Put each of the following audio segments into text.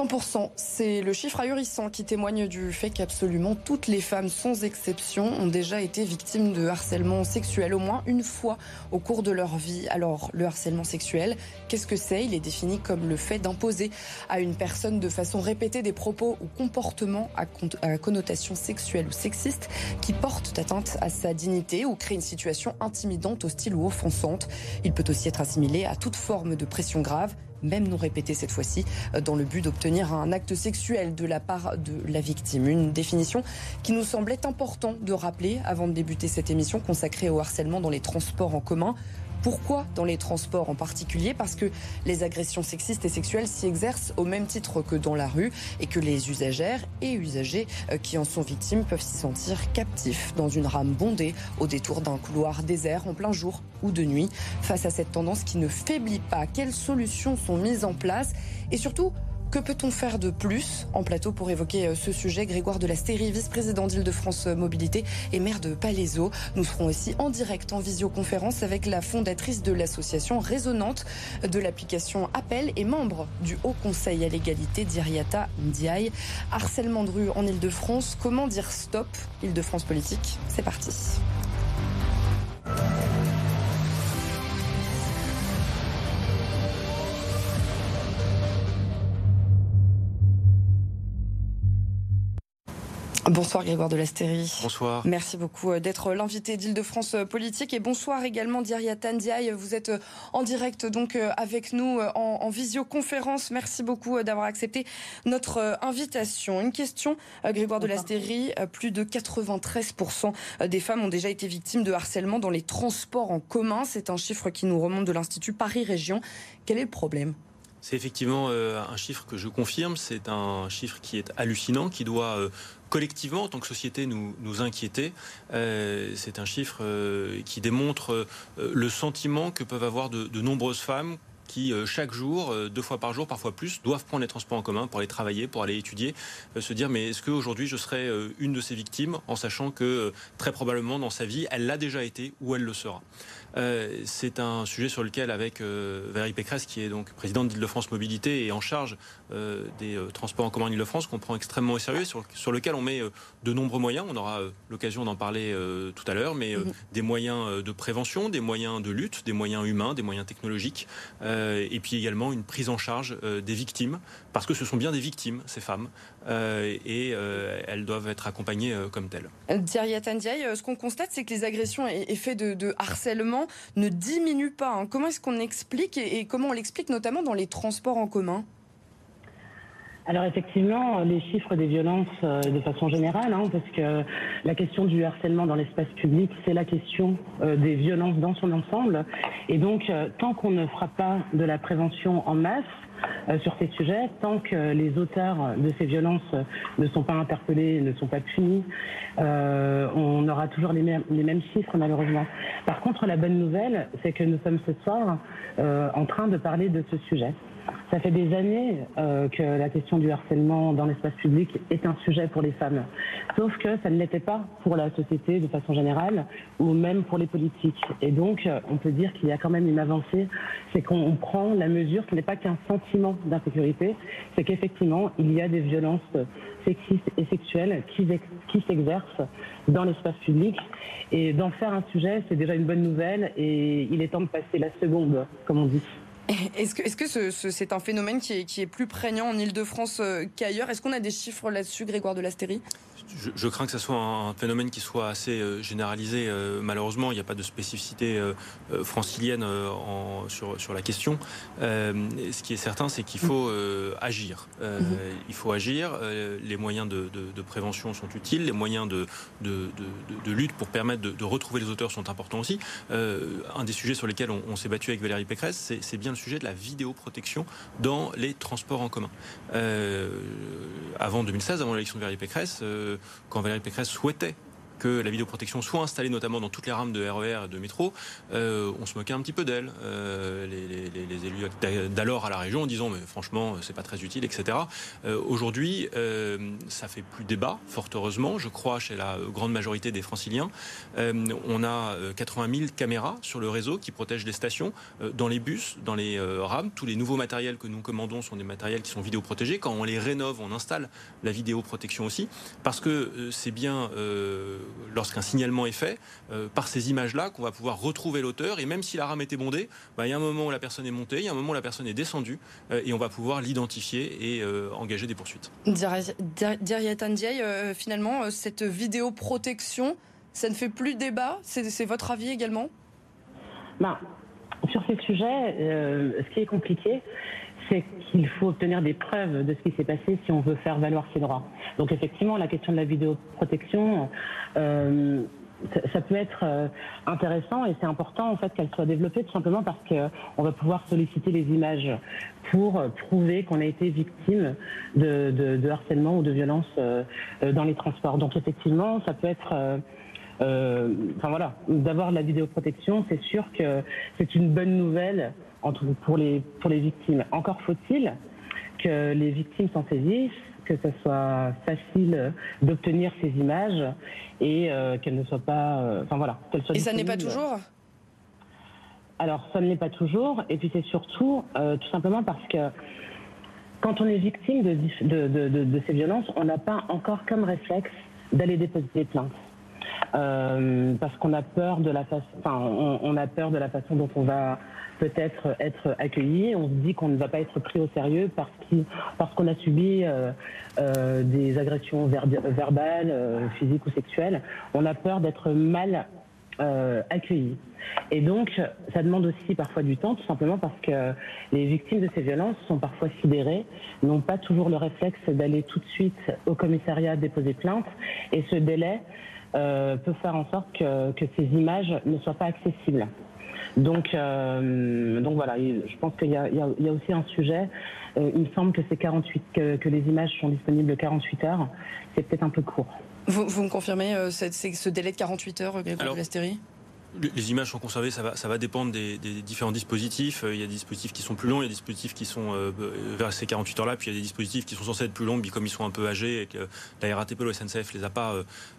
100%, c'est le chiffre ahurissant qui témoigne du fait qu'absolument toutes les femmes, sans exception, ont déjà été victimes de harcèlement sexuel au moins une fois au cours de leur vie. Alors, le harcèlement sexuel, qu'est-ce que c'est? Il est défini comme le fait d'imposer à une personne de façon répétée des propos ou comportements à connotation sexuelle ou sexiste qui portent atteinte à sa dignité ou créent une situation intimidante, hostile ou offensante. Il peut aussi être assimilé à toute forme de pression grave même non répété cette fois-ci, euh, dans le but d'obtenir un acte sexuel de la part de la victime. Une définition qui nous semblait important de rappeler avant de débuter cette émission consacrée au harcèlement dans les transports en commun. Pourquoi dans les transports en particulier? Parce que les agressions sexistes et sexuelles s'y exercent au même titre que dans la rue et que les usagères et usagers euh, qui en sont victimes peuvent s'y sentir captifs dans une rame bondée au détour d'un couloir désert en plein jour ou de nuit. Face à cette tendance qui ne faiblit pas, quelles solutions sont mises en place? Et surtout que peut-on faire de plus En plateau pour évoquer euh, ce sujet, Grégoire de la vice-président d'Île-de-France Mobilité et maire de Palaiseau. Nous serons aussi en direct en visioconférence avec la fondatrice de l'association Résonante de l'application Appel et membre du Haut Conseil à l'égalité d'Iriata Ndiaye. Harcèlement de rue en Île-de-France, comment dire stop? Île-de-France politique, c'est parti. Bonsoir Grégoire de l'Astérie. Bonsoir. Merci beaucoup euh, d'être l'invité d'Île-de-France euh, Politique et bonsoir également Diaria Tandiaï. Vous êtes euh, en direct donc avec nous en, visioconférence. Merci beaucoup d'avoir accepté notre invitation. Une question, Grégoire de l'Astérie. Plus de 93% des femmes ont déjà été victimes de harcèlement dans les transports en commun. C'est un chiffre qui nous remonte de l'Institut Paris Région. Quel est le problème? C'est effectivement un chiffre que je confirme, c'est un chiffre qui est hallucinant, qui doit collectivement, en tant que société, nous, inquiéter. Euh, c'est un chiffre euh, qui démontre euh, le sentiment que peuvent avoir de, de nombreuses femmes qui chaque jour, deux fois par jour, parfois plus, doivent prendre les transports en commun pour aller travailler, pour aller étudier, se dire mais est-ce qu'aujourd'hui je serai une de ces victimes en sachant que très probablement dans sa vie elle l'a déjà été ou elle le sera. Euh, c'est un sujet sur lequel, avec euh, Valérie Pécresse, qui est donc présidente d'Île-de-France Mobilité et en charge euh, des transports en commun en Île-de-France, qu'on prend extrêmement au sérieux, sur, sur lequel on met de nombreux moyens. On aura l'occasion d'en parler tout à l'heure, mais mhm. des moyens de prévention, des moyens de lutte, des moyens humains, des moyens technologiques, et puis également une prise en charge des victimes, parce que ce sont bien des victimes, ces femmes, et elles doivent être accompagnées comme telles. Thierry ce qu'on constate, c'est que les agressions et faits de, de harcèlement ne diminue pas. Hein. Comment est-ce qu'on explique et, comment on l'explique notamment dans les transports en commun? Alors effectivement, les chiffres des violences euh, de façon générale, hein, parce que la question du harcèlement dans l'espace public, c'est la question euh, des violences dans son ensemble. Et donc, euh, tant qu'on ne fera pas de la prévention en masse, sur ces sujets. Tant que les auteurs de ces violences ne sont pas interpellés, ne sont pas punis, euh, on aura toujours les mêmes, les mêmes, chiffres malheureusement. Par contre, la bonne nouvelle, c'est que nous sommes ce soir euh, en train de parler de ce sujet. Ça fait des années euh, que la question du harcèlement dans l'espace public est un sujet pour les femmes. Sauf que ça ne l'était pas pour la société de façon générale ou même pour les politiques. Et donc, on peut dire qu'il y a quand même une avancée. C'est qu'on prend la mesure, ce n'est pas qu'un sentiment d'insécurité, c'est qu'effectivement, il y a des violences sexistes et sexuelles qui, s'exercent dans l'espace public. Et d'en faire un sujet, c'est déjà une bonne nouvelle et il est temps de passer la seconde, comme on dit. Est-ce que, c'est un phénomène qui est, qui est, plus prégnant en Ile-de-France euh, qu'ailleurs? Est-ce qu'on a des chiffres là-dessus, Grégoire de l'Astérie? Je, crains que ce soit un phénomène qui soit assez euh, généralisé. Euh, malheureusement, il n'y a pas de spécificité euh, francilienne sur, sur la question. ce qui est certain, c'est qu'il faut agir. Mhm. Il faut agir. les moyens de, prévention sont utiles. Les moyens de, de, lutte pour permettre de, retrouver les auteurs sont importants aussi. un des sujets sur lesquels on, s'est battu avec Valérie Pécresse, c'est bien le sujet de la vidéoprotection dans les transports en commun. avant 2016, avant l'élection de Valérie Pécresse, quand Valérie Pécresse souhaitait que la vidéoprotection soit installée notamment dans toutes les rames de RER e et de métro, on se moquait un petit peu d'elle. Les, les, élus d'alors à la région en disant mais franchement c'est pas très utile, etc. Aujourd'hui, ça fait plus débat, fort heureusement, je crois, chez la grande majorité des franciliens. on a 80 000 caméras sur le réseau qui protègent les stations, dans les bus, dans les rames. Tous les nouveaux matériels que nous commandons sont des matériels qui sont vidéoprotégés. Quand on les rénove, on installe la vidéoprotection aussi, parce que euh, c'est bien euh, lorsqu'un signalement est fait, euh, par ces images-là, qu'on va pouvoir retrouver l'auteur. Et même si la rame était bondée, bah, il y a un moment où la personne est montée, il y a un moment où la personne est descendue, et on va pouvoir l'identifier et engager des poursuites. Diriatan Diaye, finalement, cette vidéoprotection, ça ne fait plus débat? C'est votre avis également? Bah, Sur ces sujets, ce qui est compliqué, c'est qu'il faut obtenir des preuves de ce qui s'est passé si on veut faire valoir ses droits. Donc effectivement, la question de la vidéoprotection, euh, ça, peut être euh, intéressant et c'est important en fait qu'elle soit développée tout simplement parce qu'on va pouvoir solliciter les images pour prouver qu'on a été victime de, harcèlement ou de violence euh, dans les transports. Donc effectivement, ça peut être enfin voilà, d'avoir la vidéoprotection, c'est sûr que c'est une bonne nouvelle pour les, pour les victimes. Encore faut-il que les victimes s'en saisissent, que ce soit facile d'obtenir ces images et euh, qu'elles ne soient pas. Euh, enfin voilà, qu'elles soient. Et ça n'est pas toujours? Alors, ça ne l'est pas toujours. Et puis c'est surtout euh, tout simplement parce que quand on est victime de, de, de, de ces violences, on n'a pas encore comme réflexe d'aller déposer des plaintes. Parce qu'on a peur de la façon, enfin, on, a peur de la façon dont on va peut-être être accueilli. On se dit qu'on ne va pas être pris au sérieux parce qu'on a subi euh, euh, des agressions verbales, euh, physiques ou sexuelles. On a peur d'être mal accueilli. Et donc, ça demande aussi parfois du temps, tout simplement parce que les victimes de ces violences sont parfois sidérées, n'ont pas toujours le réflexe d'aller tout de suite au commissariat déposer plainte. Et ce délai peut faire en sorte que, que ces images ne soient pas accessibles. Donc, euh, donc voilà, je pense qu'il y, a aussi un sujet. Euh, il me semble que c'est 48, que, les images sont disponibles 48 heures. C'est peut-être un peu court. Vous, me confirmez euh, ce délai de 48 heures, Grégoire Lasteri les images sont conservées, ça va, ça va dépendre des, différents dispositifs. Il y a des dispositifs qui sont plus longs, il y a des dispositifs qui sont vers ces 48 heures-là, puis il y a des dispositifs qui sont censés être plus longs, mais comme ils sont un peu âgés et que la RATP le SNCF les a pas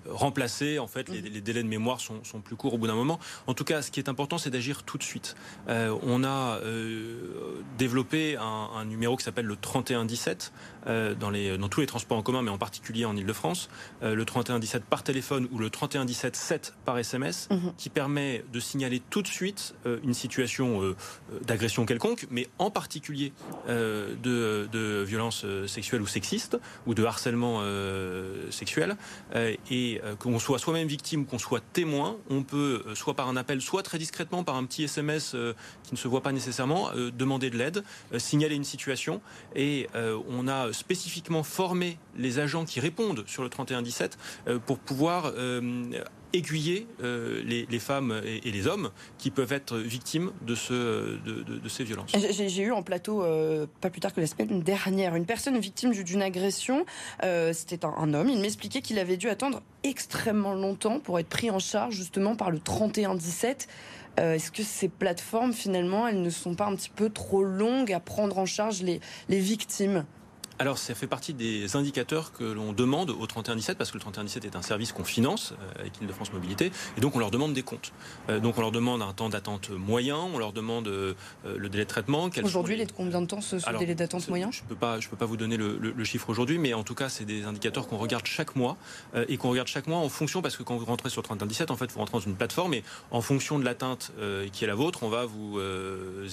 remplacés, en fait, les, les, délais de mémoire sont, sont, plus courts au bout d'un moment. En tout cas, ce qui est important, c'est d'agir tout de suite. Euh, on a euh, développé un, un, numéro qui s'appelle le 3117 euh, dans, les, dans tous les transports en commun, mais en particulier en Ile-de-France. Euh, le 3117 par téléphone ou le 3117 7 par SMS, mhm. qui permet de signaler tout de suite euh, une situation euh, d'agression quelconque, mais en particulier de, de violence sexuelle ou sexiste ou de harcèlement sexuel. et euh, qu'on soit soi-même victime, qu'on soit témoin, on peut, euh, soit par un appel, soit très discrètement par un petit SMS euh, qui ne se voit pas nécessairement, demander de l'aide, signaler une situation. Et on a spécifiquement formé les agents qui répondent sur le 3117 pour pouvoir aiguiller euh, les, femmes et, les hommes qui peuvent être victimes de, ce, de, ces violences. J'ai eu en plateau, euh, pas plus tard que la semaine dernière, une personne victime d'une agression. Euh, c'était un, homme. Il m'expliquait qu'il avait dû attendre extrêmement longtemps pour être pris en charge justement par le 3117. Est-ce que ces plateformes, finalement, elles ne sont pas un petit peu trop longues à prendre en charge les victimes? Alors, ça fait partie des indicateurs que l'on demande au 3117, parce que le 3117 est un service qu'on finance euh, avec Île-de-France Mobilité, et donc on leur demande des comptes. Euh, donc on leur demande un temps d'attente moyen, on leur demande euh, le délai de traitement. Aujourd'hui, il est de combien de temps ce, délai d'attente moyen Je ne peux, pas, peux pas vous donner le, chiffre aujourd'hui, mais en tout cas, c'est des indicateurs qu'on regarde chaque mois, et qu'on regarde chaque mois en fonction, parce que quand vous rentrez sur le 3117, en fait, vous rentrez dans une plateforme, et en fonction de l'atteinte qui est la vôtre, on va vous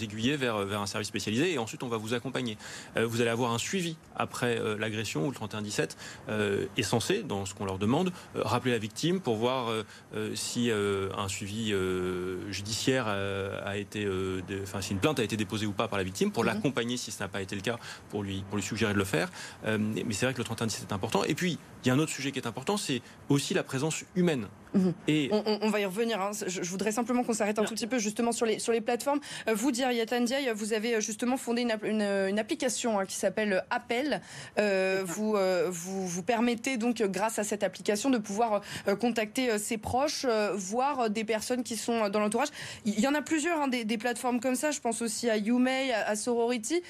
aiguiller vers, vers un service spécialisé, et ensuite on va vous accompagner. vous allez avoir un suivi après euh, l'agression ou le 3117 euh, est censé, dans ce qu'on leur demande, euh, rappeler la victime pour voir si un suivi judiciaire a été, enfin si une plainte a été déposée ou pas par la victime, pour mhm. l'accompagner si ce n'a pas été le cas, pour lui, pour lui suggérer de le faire. mais c'est vrai que le 3117 est important. Et puis, il y a un autre sujet qui est important, c'est aussi la présence humaine. Mhm. Et on, va y revenir. Hein. Je, voudrais simplement qu'on s'arrête un tout petit peu justement sur les, sur les plateformes. Euh, vous, dire Ndiaye, vous avez euh, justement fondé une, une, application hein, qui s'appelle Appel. Euh, vous, vous, vous permettez donc, grâce à cette application, de pouvoir contacter ses proches, voir des personnes qui sont dans l'entourage. Il y en a plusieurs hein, des, plateformes comme ça. Je pense aussi à YouMay, à, Sorority.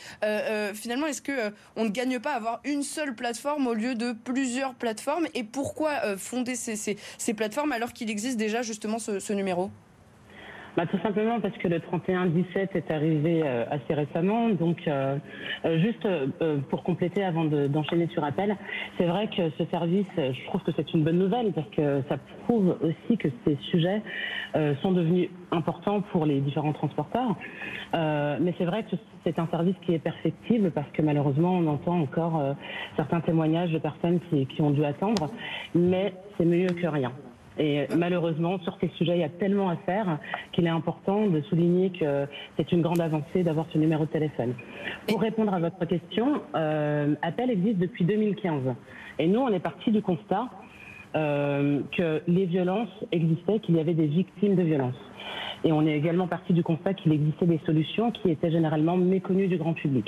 finalement, est-ce que on ne gagne pas à avoir une seule plateforme au lieu de plusieurs plateformes? Et pourquoi fonder ces, ces, ces plateformes? Alors qu'il existe déjà justement ce, numéro? Bah, tout simplement parce que le 31-17 est arrivé euh, assez récemment. Donc, euh, euh, juste pour compléter avant d'enchaîner sur appel, c'est vrai que ce service, je trouve que c'est une bonne nouvelle parce que ça prouve aussi que ces sujets sont devenus importants pour les différents transporteurs. mais c'est vrai que c'est un service qui est perfectible parce que malheureusement, on entend encore certains témoignages de personnes qui ont dû attendre. Mais c'est mieux que rien. Et malheureusement, sur ces sujets, il y a tellement à faire qu'il est important de souligner que c'est une grande avancée d'avoir ce numéro de téléphone. Pour répondre à votre question, euh, Appel existe depuis 2015. Et nous, on est parti du constat euh, que les violences existaient, qu'il y avait des victimes de violences. Et on est également parti du constat qu'il existait des solutions qui étaient généralement méconnues du grand public.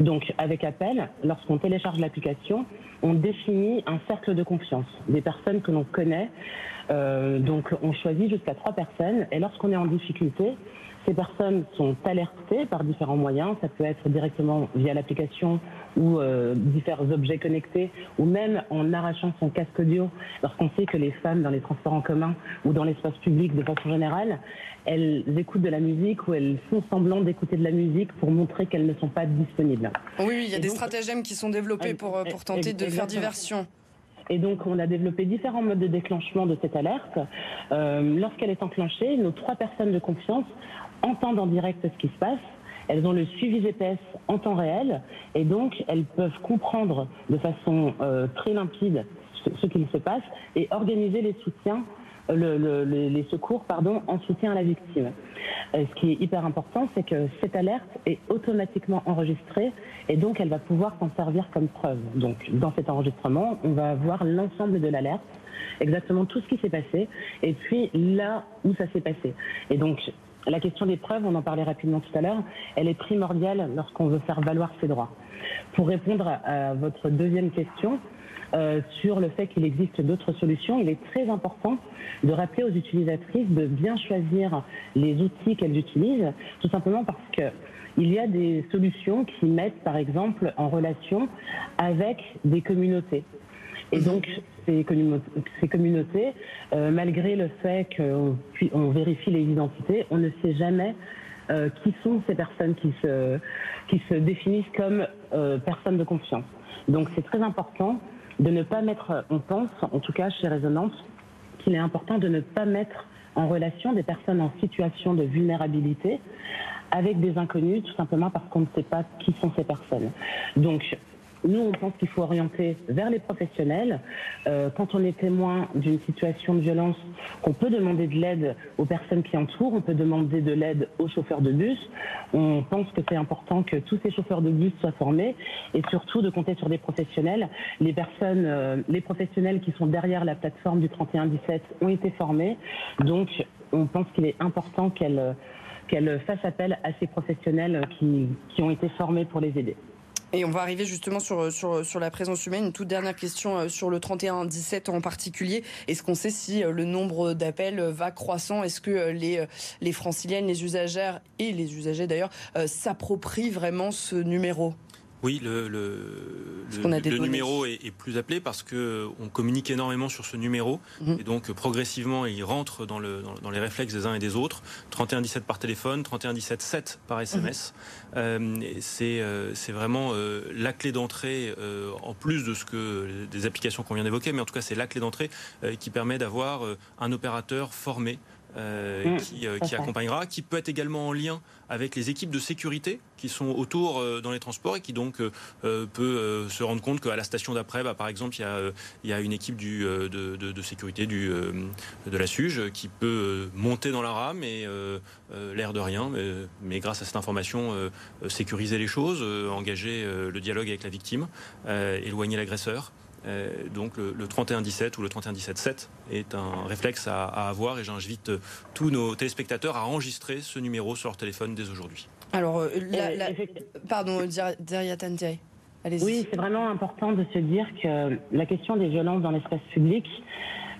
Donc, avec Appel, lorsqu'on télécharge l'application, on définit un cercle de confiance, des personnes que l'on connaît. Euh, donc, on choisit jusqu'à trois personnes. Et lorsqu'on est en difficulté, ces personnes sont alertées par différents moyens. Ça peut être directement via l'application ou euh, différents objets connectés, ou même en arrachant son casque audio. Lorsqu'on sait que les femmes dans les transports en commun ou dans l'espace public de façon générale, elles écoutent de la musique ou elles font semblant d'écouter de la musique pour montrer qu'elles ne sont pas disponibles. Oui, il y a des stratagèmes qui sont développés pour, euh, pour tenter de faire diversion. Et donc, on a développé différents modes de déclenchement de cette alerte. Euh, lorsqu'elle est enclenchée, nos trois personnes de confiance entendent en direct ce qui se passe. Elles ont le suivi GPS en temps réel et donc elles peuvent comprendre de façon euh, très limpide ce, ce qu'il se passe et organiser les soutiens le, les secours pardon, en soutien à la victime. Euh, ce qui est hyper important, c'est que cette alerte est automatiquement enregistrée et donc elle va pouvoir s'en servir comme preuve. Donc dans cet enregistrement, on va avoir l'ensemble de l'alerte, exactement tout ce qui s'est passé et puis là où ça s'est passé. Et donc la question des preuves, on en parlait rapidement tout à l'heure, elle est primordiale lorsqu'on veut faire valoir ses droits. Pour répondre à votre deuxième question, euh, sur le fait qu'il existe d'autres solutions, il est très important de rappeler aux utilisatrices de bien choisir les outils qu'elles utilisent, tout simplement parce que il y a des solutions qui mettent, par exemple, en relation avec des communautés. Et donc, ces communautés, euh, malgré le fait qu'on vérifie les identités, on ne sait jamais euh, qui sont ces personnes qui se, qui se définissent comme personnes de confiance. Donc, c'est très important de ne pas mettre, on pense, en tout cas chez Résonance, qu'il est important de ne pas mettre en relation des personnes en situation de vulnérabilité avec des inconnus, tout simplement parce qu'on ne sait pas qui sont ces personnes. Donc, nous, on pense qu'il faut orienter vers les professionnels. Euh, quand on est témoin d'une situation de violence, on peut demander de l'aide aux personnes qui entourent, on peut demander de l'aide aux chauffeurs de bus. On pense que c'est important que tous ces chauffeurs de bus soient formés et surtout de compter sur des professionnels. Les personnes, euh, professionnels qui sont derrière la plateforme du 31-17 ont été formés. Donc, on pense qu'il est important qu'elle qu'elle fasse appel à ces professionnels qui ont été formés pour les aider. Et on va arriver justement sur, sur, sur la présence humaine. Une toute dernière question euh, sur le 31-17 en particulier. Est-ce qu'on sait si euh, le nombre d'appels va croissant? Est-ce que euh, les, les franciliennes, les usagères et les usagers d'ailleurs s'approprient vraiment ce numéro? Oui, le, le, numéro est, plus appelé parce que on communique énormément sur ce numéro mhm. et donc progressivement il rentre dans, le, dans, les réflexes des uns et des autres. 3117 par téléphone, 3117 7 par SMS. Mhm. Euh, c'est euh, c'est vraiment euh, la clé d'entrée en plus de ce que des applications qu'on vient d'évoquer, mais en tout cas c'est la clé d'entrée qui permet d'avoir un opérateur formé euh, mm. qui, euh, qui, accompagnera, qui peut être également en lien avec les équipes de sécurité qui sont autour euh, dans les transports et qui donc peut se rendre compte qu'à la station d'après, bah, par exemple, il y a, il y a une équipe du, de, de, de, sécurité du, de la SUGE qui peut monter dans la rame et l'air de rien, mais, grâce à cette information, sécuriser les choses, engager le dialogue avec la victime, éloigner l'agresseur. Donc le, 3117 ou le 3117 est un réflexe à, avoir et j'invite tous nos téléspectateurs à enregistrer ce numéro sur leur téléphone dès aujourd'hui. Alors, la, pardon, allez-y. Oui, c'est vraiment important de se dire que la question des violences dans l'espace public,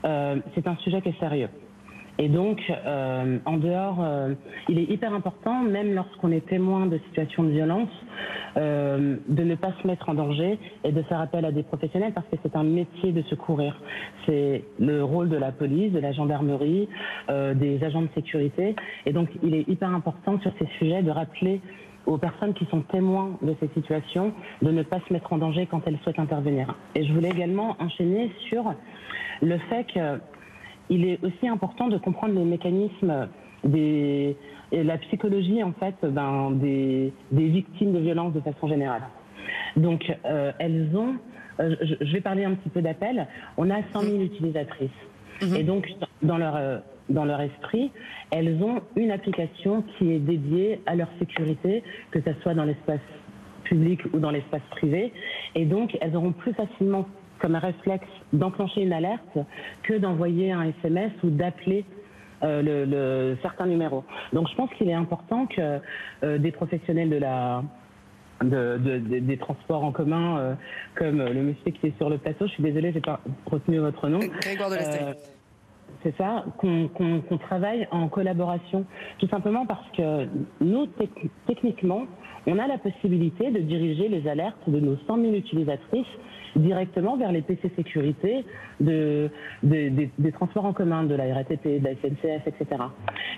c'est un sujet qui est sérieux. Et donc, euh, en dehors, euh, il est hyper important, même lorsqu'on est témoin de situations de violence, euh, de ne pas se mettre en danger et de faire appel à des professionnels parce que c'est un métier de secourir. C'est le rôle de la police, de la gendarmerie, des agents de sécurité. Et donc, il est hyper important sur ces sujets de rappeler aux personnes qui sont témoins de ces situations de ne pas se mettre en danger quand elles souhaitent intervenir. Et je voulais également enchaîner sur le fait que il est aussi important de comprendre les mécanismes des, et la psychologie en fait ben, des, des, victimes de violences de façon générale. Donc euh, elles ont, euh, je, vais parler un petit peu d'appel, on a 100 000 utilisatrices. Mhm. Et donc dans leur, euh, dans leur esprit, elles ont une application qui est dédiée à leur sécurité, que ce soit dans l'espace public ou dans l'espace privé. Et donc elles auront plus facilement comme un réflexe d'enclencher une alerte que d'envoyer un SMS ou d'appeler euh, le, certains numéros. Donc je pense qu'il est important que euh, des professionnels de la de, des transports en commun, euh, comme le monsieur qui est sur le plateau, je suis désolée, j'ai pas retenu votre nom. Grégoire de c'est ça, qu'on travaille en collaboration, tout simplement parce que nous, techniquement, on a la possibilité de diriger les alertes de nos 100 000 utilisatrices directement vers les PC sécurité de, des transports en commun, de la RATP, de la SNCF, etc.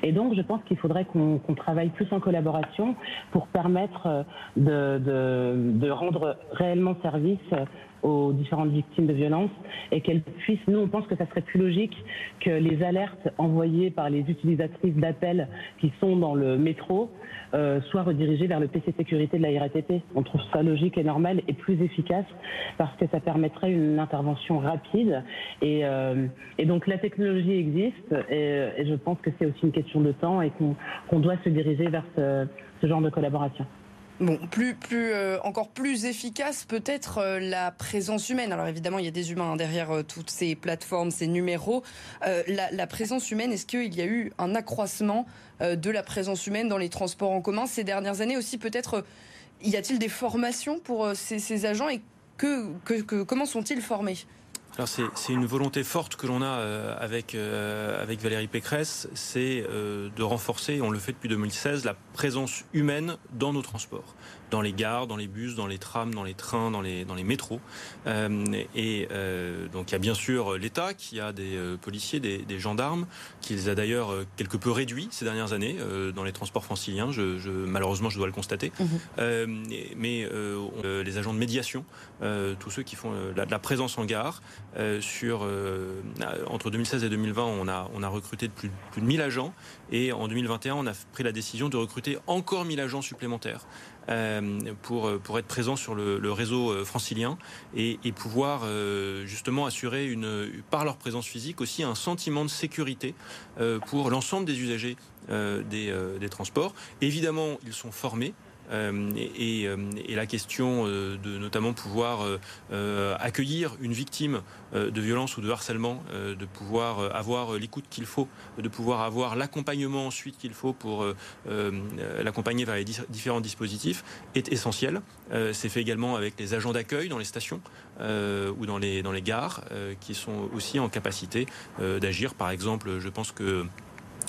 Et donc, je pense qu'il faudrait qu'on travaille plus en collaboration pour permettre de, de rendre réellement service aux différentes victimes de violences et qu'elles puissent, nous on pense que ça serait plus logique que les alertes envoyées par les utilisatrices d'appels qui sont dans le métro euh, soient redirigées vers le PC sécurité de la RATP. On trouve ça logique et normal et plus efficace parce que ça permettrait une intervention rapide et, euh, donc la technologie existe et, je pense que c'est aussi une question de temps et qu'on doit se diriger vers ce genre de collaboration. Bon, plus, plus, euh, encore plus efficace peut-être euh, la présence humaine. Alors évidemment, il y a des humains hein, derrière euh, toutes ces plateformes, ces numéros. La, présence humaine, est-ce qu'il y a eu un accroissement de la présence humaine dans les transports en commun ces dernières années aussi Peut-être y a-t-il des formations pour ces, agents et comment sont-ils formés? C'est une volonté forte que l'on a euh, avec, euh, avec Valérie Pécresse, c'est euh, de renforcer, on le fait depuis 2016, la présence humaine dans nos transports dans les gares, dans les bus, dans les trams, dans les trains, dans les, dans les métros. Euh, et euh, donc il y a bien sûr l'État qui a des euh, policiers, des, des, gendarmes, qui les a d'ailleurs quelque peu réduits ces dernières années dans les transports franciliens. Je, je, malheureusement, je dois le constater. Mhm. mais les agents de médiation, tous ceux qui font la, la présence en gare, sur entre 2016 et 2020, on a, on a recruté plus, plus de 1000 agents. Et en 2021, on a pris la décision de recruter encore 1000 agents supplémentaires. Euh, pour, pour être présent sur le, réseau euh, francilien et, et pouvoir euh, justement assurer une, par leur présence physique aussi un sentiment de sécurité pour l'ensemble des usagers des, des transports. Évidemment, ils sont formés. Euh, et, euh, et, la question euh, de notamment pouvoir accueillir une victime de violence ou de harcèlement, de pouvoir avoir l'écoute qu'il faut, de pouvoir avoir l'accompagnement ensuite qu'il faut pour l'accompagner vers les différents dispositifs est essentiel. C'est fait également avec les agents d'accueil dans les stations ou dans les, dans les gares qui sont aussi en capacité d'agir. Par exemple, je pense que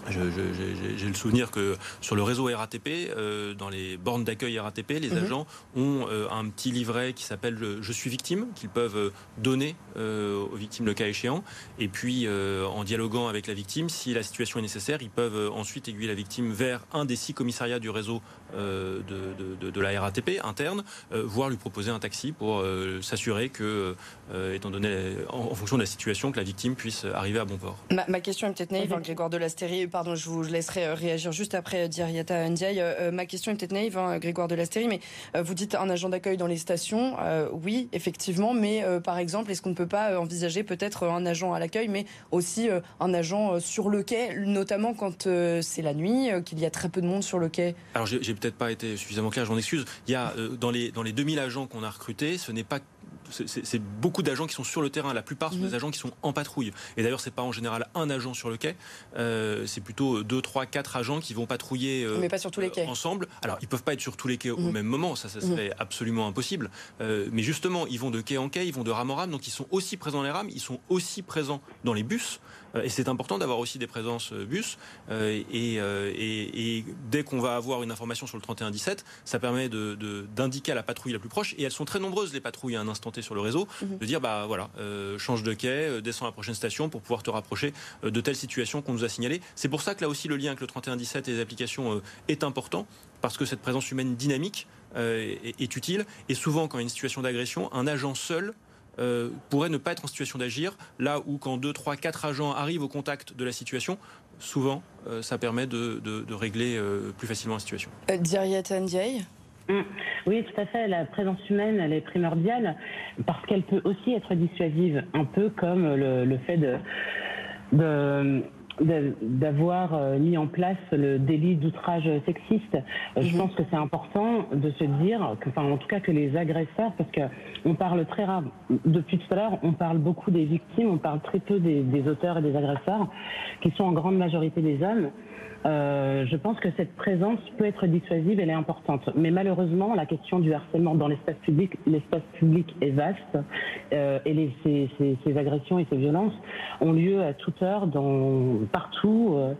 j'ai le souvenir que sur le réseau RATP, euh, dans les bornes d'accueil RATP, les mhm. agents ont euh, un petit livret qui s'appelle Je suis victime, qu'ils peuvent euh, donner aux victimes le cas échéant. Et puis, en dialoguant avec la victime, si la situation est nécessaire, ils peuvent ensuite aiguiller la victime vers un des six commissariats du réseau de, de, de, la RATP interne, voire lui proposer un taxi pour s'assurer que, étant donné, en, fonction de la situation, que la victime puisse arriver à bon port. Ma, question est peut-être naïve, hein, Grégoire Delastérier pardon, je vous laisserai euh, réagir juste après euh, Diriata Ndiaye. Euh, ma question est peut-être naïve, hein, Grégoire Delastéry, mais vous dites un agent d'accueil dans les stations. oui, effectivement, mais par exemple, est-ce qu'on ne peut pas envisager peut-être un agent à l'accueil, mais aussi un agent sur le quai, notamment quand c'est la nuit, qu'il y a très peu de monde sur le quai? Alors, j'ai peut-être pas été suffisamment clair, je m'en excuse. Il y a dans les dans les 2000 agents qu'on a recrutés, ce n'est pas c'est beaucoup d'agents qui sont sur le terrain. La plupart sont mhm. des agents qui sont en patrouille. Et d'ailleurs, c'est pas en général un agent sur le quai. Euh, c'est plutôt deux, trois, quatre agents qui vont patrouiller euh, mais pas sur tous les quais. ensemble. Alors, ils peuvent pas être sur tous les quais au mhm. même moment. Ça, ça serait absolument impossible. mais justement, ils vont de quai en quai, ils vont de rame en rame. Donc, ils sont aussi présents dans les rames. Ils sont aussi présents dans les bus. Et c'est important d'avoir aussi des présences bus. Et, et, dès qu'on va avoir une information sur le 3117, ça permet d'indiquer de, à la patrouille la plus proche. Et elles sont très nombreuses les patrouilles à un instant T sur le réseau, mhm. de dire bah voilà, euh, change de quai, euh, descend à la prochaine station pour pouvoir te rapprocher euh, de telle situation qu'on nous a signalée. C'est pour ça que là aussi le lien avec le 3117 et les applications est important parce que cette présence humaine dynamique est, utile. Et souvent, quand il y a une situation d'agression, un agent seul pourrait ne pas être en situation d'agir, là où quand 2, 3, 4 agents arrivent au contact de la situation, souvent, ça permet de, régler plus facilement la situation. Euh, Mm. Oui, tout à fait. La présence humaine, elle est primordiale parce qu'elle peut aussi être dissuasive, un peu comme le, fait de, d'avoir euh, mis en place le délit d'outrage sexiste. Euh, je mm-hmm. pense que c'est important de se dire, que, enfin, en tout cas que les agresseurs, parce que on parle très rare, depuis tout à l'heure, on parle beaucoup des victimes, on parle très peu des, des auteurs et des agresseurs, qui sont en grande majorité des hommes. Euh, je pense que cette présence peut être dissuasive, elle est importante. Mais malheureusement, la question du harcèlement dans l'espace public, l'espace public est vaste euh, et les, ces, ces, agressions et ces violences ont lieu à toute heure, dans, partout, euh,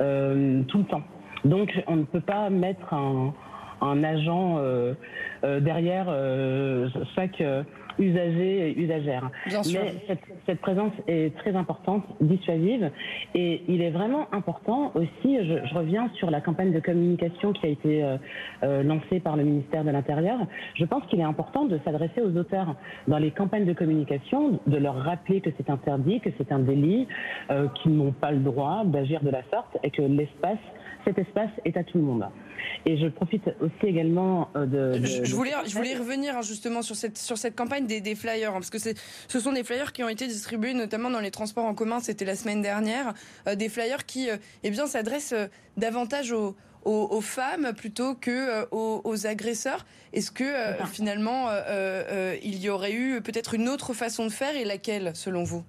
euh tout le temps. Donc, on ne peut pas mettre un, un agent euh, derrière chaque usagers et usagères. Mais cette, présence est très importante, dissuasive, et il est vraiment important aussi, je, reviens sur la campagne de communication qui a été euh, euh, lancée par le ministère de l'Intérieur, je pense qu'il est important de s'adresser aux auteurs dans les campagnes de communication, de leur rappeler que c'est interdit, que c'est un délit, euh, qu'ils n'ont pas le droit d'agir de la sorte et que l'espace, cet espace est à tout le monde. Et je profite aussi également de. je, voulais, je voulais revenir hein, justement sur cette, sur cette campagne des, des flyers, hein, parce que ce sont des flyers qui ont été distribués notamment dans les transports en commun, c'était la semaine dernière, euh, des flyers qui euh, eh bien, s'adressent davantage aux, aux, femmes plutôt que aux, agresseurs. Est-ce que finalement il y aurait eu peut-être une autre façon de faire et laquelle selon vous?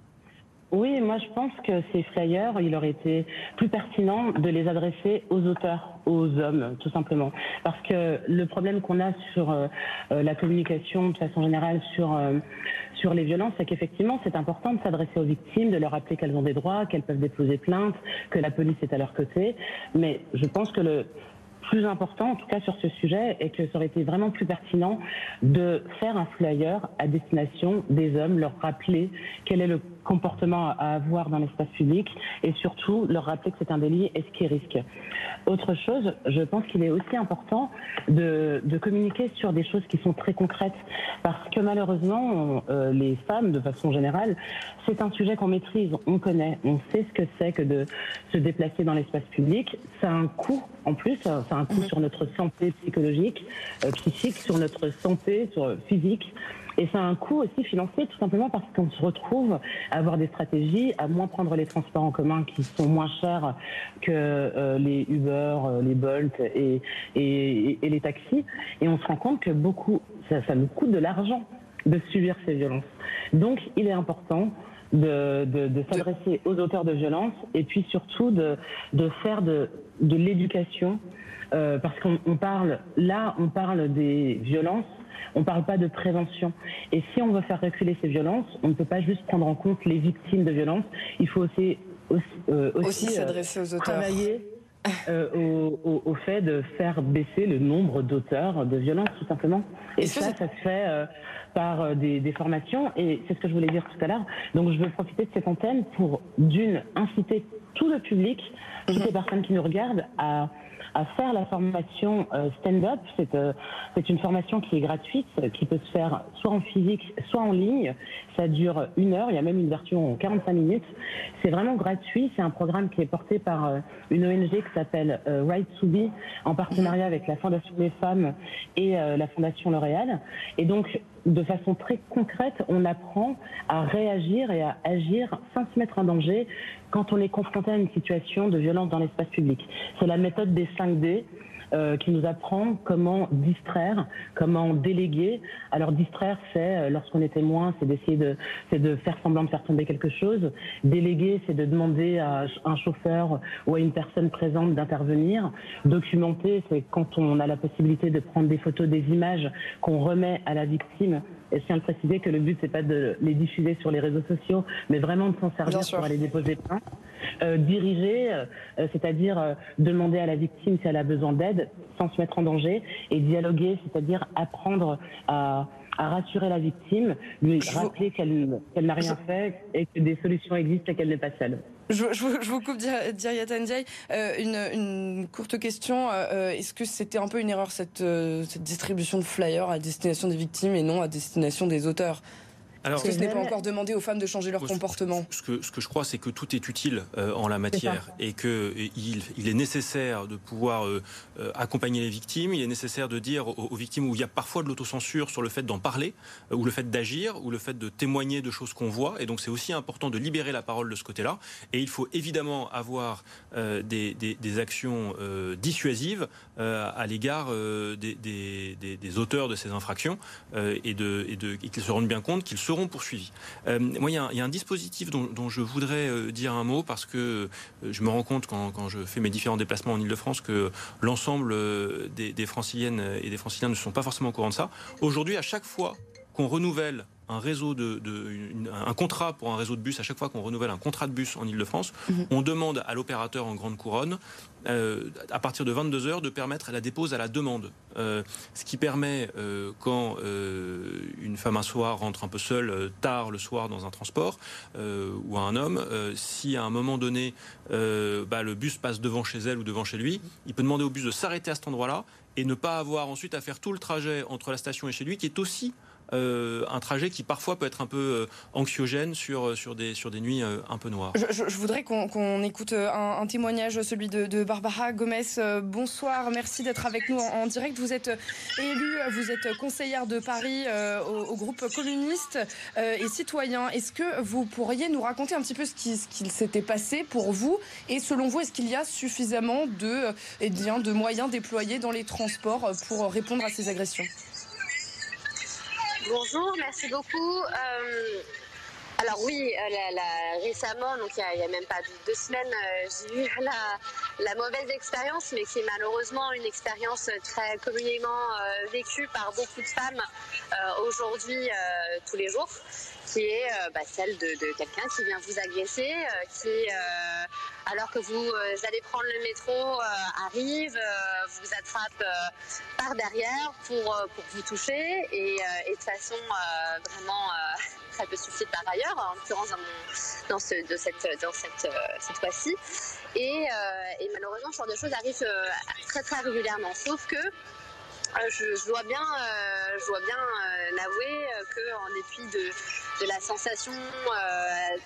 Oui, moi je pense que ces flyers, il aurait été plus pertinent de les adresser aux auteurs, aux hommes, tout simplement. Parce que le problème qu'on a sur euh, euh, la communication de façon générale sur, euh, sur les violences, c'est qu'effectivement c'est important de s'adresser aux victimes, de leur rappeler qu'elles ont des droits, qu'elles peuvent déposer plainte, que la police est à leur côté. Mais je pense que le plus important, en tout cas sur ce sujet, est que ça aurait été vraiment plus pertinent de faire un flyer à destination des hommes, leur rappeler quel est le comportement à avoir dans l'espace public et surtout leur rappeler que c'est un délit et ce qui risque. Autre chose, je pense qu'il est aussi important de, communiquer sur des choses qui sont très concrètes parce que malheureusement, euh, les femmes, de façon générale, c'est un sujet qu'on maîtrise, on connaît, on sait ce que c'est que de se déplacer dans l'espace public. Ça a un coût en plus, a un coût mhm. sur notre santé psychologique, euh, psychique, sur notre santé sur, physique. Et ça a un coût aussi financier, tout simplement parce qu'on se retrouve à avoir des stratégies, à moins prendre les transports en commun qui sont moins chers que euh, les Uber, euh, les Bolt et, et, et, les taxis. Et on se rend compte que beaucoup, ça, ça nous coûte de l'argent de subir ces violences. Donc, il est important de, de, de s'adresser aux auteurs de violences et puis surtout de, de faire de, de l'éducation euh, parce qu'on parle là, on parle des violences on ne parle pas de prévention. Et si on veut faire reculer ces violences, on ne peut pas juste prendre en compte les victimes de violences. Il faut aussi, aussi, euh, aussi, euh, s'adresser aux auteurs. Travailler euh, au, au, fait de faire baisser le nombre d'auteurs de violences, tout simplement. Et ça, ça se fait euh, par des, des, formations. Et c'est ce que je voulais dire tout à l'heure. Donc, je veux profiter de cette antenne pour, d'une, inciter tout le public, toutes mhm. les personnes qui nous regardent, à à faire la formation euh, stand-up. Euh, c'est une formation qui est gratuite, qui peut se faire soit en physique, soit en ligne. Ça dure une heure, il y a même une version en 45 minutes. C'est vraiment gratuit, c'est un programme qui est porté par euh, une ONG qui s'appelle Right to Be, en partenariat avec la Fondation des femmes et la Fondation L'Oréal. Et donc, de façon très concrète, on apprend à réagir et à agir sans se mettre en danger quand on est confronté à une situation de violence dans l'espace public. C'est la méthode des 5D. Euh, qui nous apprend comment distraire, comment déléguer. Alors distraire, c'est euh, lorsqu'on est témoin, c'est d'essayer de, c'est de faire semblant de faire tomber quelque chose. Déléguer, c'est de demander à un chauffeur ou à une personne présente d'intervenir. Documenter, c'est quand on a la possibilité de prendre des photos, des images qu'on remet à la victime et je tiens à préciser que le but, c'est pas de les diffuser sur les réseaux sociaux, mais vraiment de s'en servir pour aller déposer plainte. Euh, diriger, euh, c'est-à-dire euh, demander à la victime si elle a besoin d'aide sans se mettre en danger. Et dialoguer, c'est-à-dire apprendre à à rassurer la victime, lui rappeler qu'elle n'a rien fait et que des solutions existent et qu'elle n'est pas seule. Je, vous coupe, Diriata Ndiaye. Euh, une, courte question. Euh, euh, est-ce que c'était un peu une erreur cette, cette distribution de flyers à destination des victimes et non à destination des auteurs? Alors, Parce que ce n'est pas encore demandé aux femmes de changer leur comportement. Ce que, ce que je crois, c'est que tout est utile euh, en la matière et qu'il il est nécessaire de pouvoir euh, euh, accompagner les victimes. Il est nécessaire de dire aux, victimes où il y a parfois de l'autocensure sur le fait d'en parler, ou le fait d'agir, ou le fait de témoigner de choses qu'on voit. Et donc, c'est aussi important de libérer la parole de ce côté-là. Et il faut évidemment avoir des, des, actions dissuasives à l'égard des, des, auteurs de ces infractions et, de, et, de, et qu'ils se rendent bien compte qu'ils poursuivis. Euh, moi, il y, a un, dispositif dont, je voudrais euh, dire un mot parce que euh, je me rends compte quand, je fais mes différents déplacements en Ile-de-France que l'ensemble des, franciliennes et des franciliens ne sont pas forcément au courant de ça. Aujourd'hui, à chaque fois qu'on renouvelle un réseau de, un contrat pour un réseau de bus à chaque fois qu'on renouvelle un contrat de bus en Ile-de-France, mhm. on demande à l'opérateur en grande couronne euh, à partir de 22 heures de permettre la dépose à la demande, euh, ce qui permet euh, quand une femme un soir rentre un peu seule tard le soir dans un transport ou un homme, si à un moment donné bah, le bus passe devant chez elle ou devant chez lui, il peut demander au bus de s'arrêter à cet endroit-là et ne pas avoir ensuite à faire tout le trajet entre la station et chez lui, qui est aussi euh, un trajet qui parfois peut être un peu euh, anxiogène sur, euh, sur, des, sur des nuits un peu noires. Je, voudrais qu'on écoute un, témoignage, celui de, Barbara Gomez. bonsoir, merci d'être avec nous en, direct. Vous êtes élue, vous êtes conseillère de Paris au, groupe communiste et citoyen. Est-ce que vous pourriez nous raconter un petit peu ce qu'il ce s'était passé pour vous? Et selon vous, est-ce qu'il y a suffisamment de, eh bien, de moyens déployés dans les transports pour répondre à ces agressions? Bonjour, merci beaucoup. Euh, alors oui, euh, récemment, donc il n'y a, même pas deux semaines, euh, j'ai eu la, mauvaise expérience, mais qui est malheureusement une expérience très communément vécue par beaucoup de femmes aujourd'hui, tous les jours qui est euh, bah, celle de, quelqu'un qui vient vous agresser, euh, qui, euh, alors que vous allez prendre le métro, arrive, vous attrape par derrière pour, vous toucher et, de façon vraiment très peu suffit par ailleurs, en l'occurrence dans, cette, cette, cette fois-ci. Et, et, malheureusement, ce genre de choses arrive très très régulièrement. Sauf que je, dois bien, je dois bien l'avouer qu'en dépit de, de la sensation euh,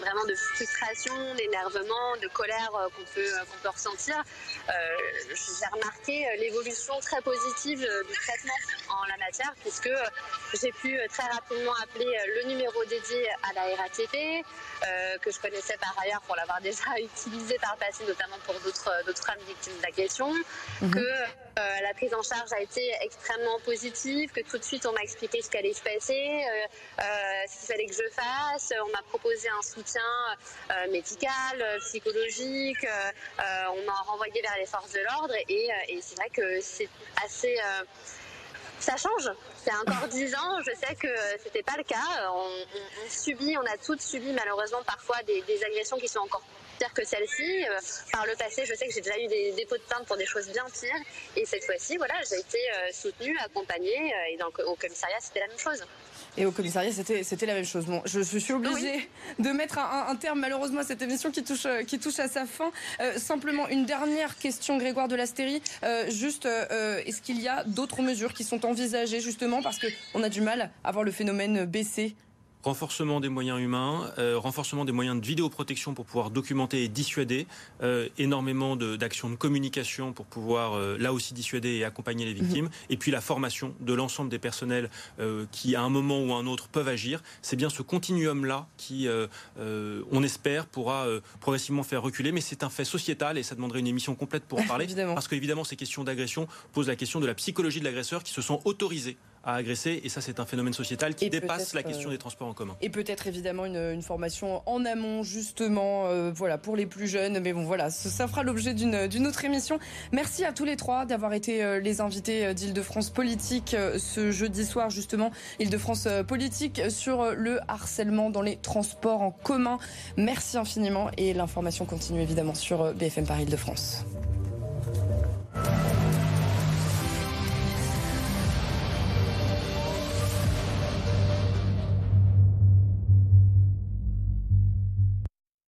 vraiment de frustration, d'énervement, de colère euh, qu'on peut, euh, qu'on peut ressentir. j'ai remarqué l'évolution très positive du traitement en la matière puisque j'ai pu très rapidement appeler le numéro dédié à la RATP que je connaissais par ailleurs pour l'avoir déjà utilisé par le passé, notamment pour d'autres, d'autres femmes victimes d'agression, mhm. que la prise en charge a été extrêmement positive, que tout de suite on m'a expliqué ce qu'allait se passer, euh, ce qu'il fallait que je fasse. On m'a proposé un soutien euh, médical, euh, psychologique. on m'a renvoyé vers les forces de l'ordre et, c'est vrai que c'est assez ça change. C'est encore dix ans. Je sais que c'était pas le cas. On, subit, on a toutes subi malheureusement parfois des, agressions qui sont encore pires que celles-ci. par le passé, je sais que j'ai déjà eu des dépôts de plainte pour des choses bien pires. Et cette fois-ci, voilà, j'ai été soutenue, accompagnée. et donc au commissariat, c'était la même chose. Et au commissariat, c'était la même chose. Bon, je, suis obligée de mettre un, terme malheureusement à cette émission qui touche, qui touche à sa fin. Euh, simplement, une dernière question, Grégoire de l'Astérie. Euh, juste, euh, est-ce qu'il y a d'autres mesures qui sont envisagées justement parce qu'on a du mal à voir le phénomène baisser renforcement des moyens humains, renforcement des moyens de vidéoprotection pour pouvoir documenter et dissuader, énormément d'actions de, communication pour pouvoir là aussi dissuader et accompagner les victimes, mhm. et puis la formation de l'ensemble des personnels qui, à un moment ou un autre, peuvent agir. C'est bien ce continuum-là qui, on espère, pourra progressivement faire reculer, mais c'est un fait sociétal et ça demanderait une émission complète pour en parler. Parce qu'évidemment, ces questions d'agression posent la question de la psychologie de l'agresseur qui se sent autorisé à agresser. Et ça, c'est un phénomène sociétal qui dépasse la question euh, des transports en commun. Et peut-être évidemment une, formation en amont, justement, euh, voilà, pour les plus jeunes. Mais bon, voilà, ça, fera l'objet d'une autre émission. Merci à tous les trois d'avoir été euh, les invités d'Île-de-France Politique ce jeudi soir, justement. Île-de-France Politique sur le harcèlement dans les transports en commun. Merci infiniment. Et l'information continue évidemment sur BFM Paris Île-de-France.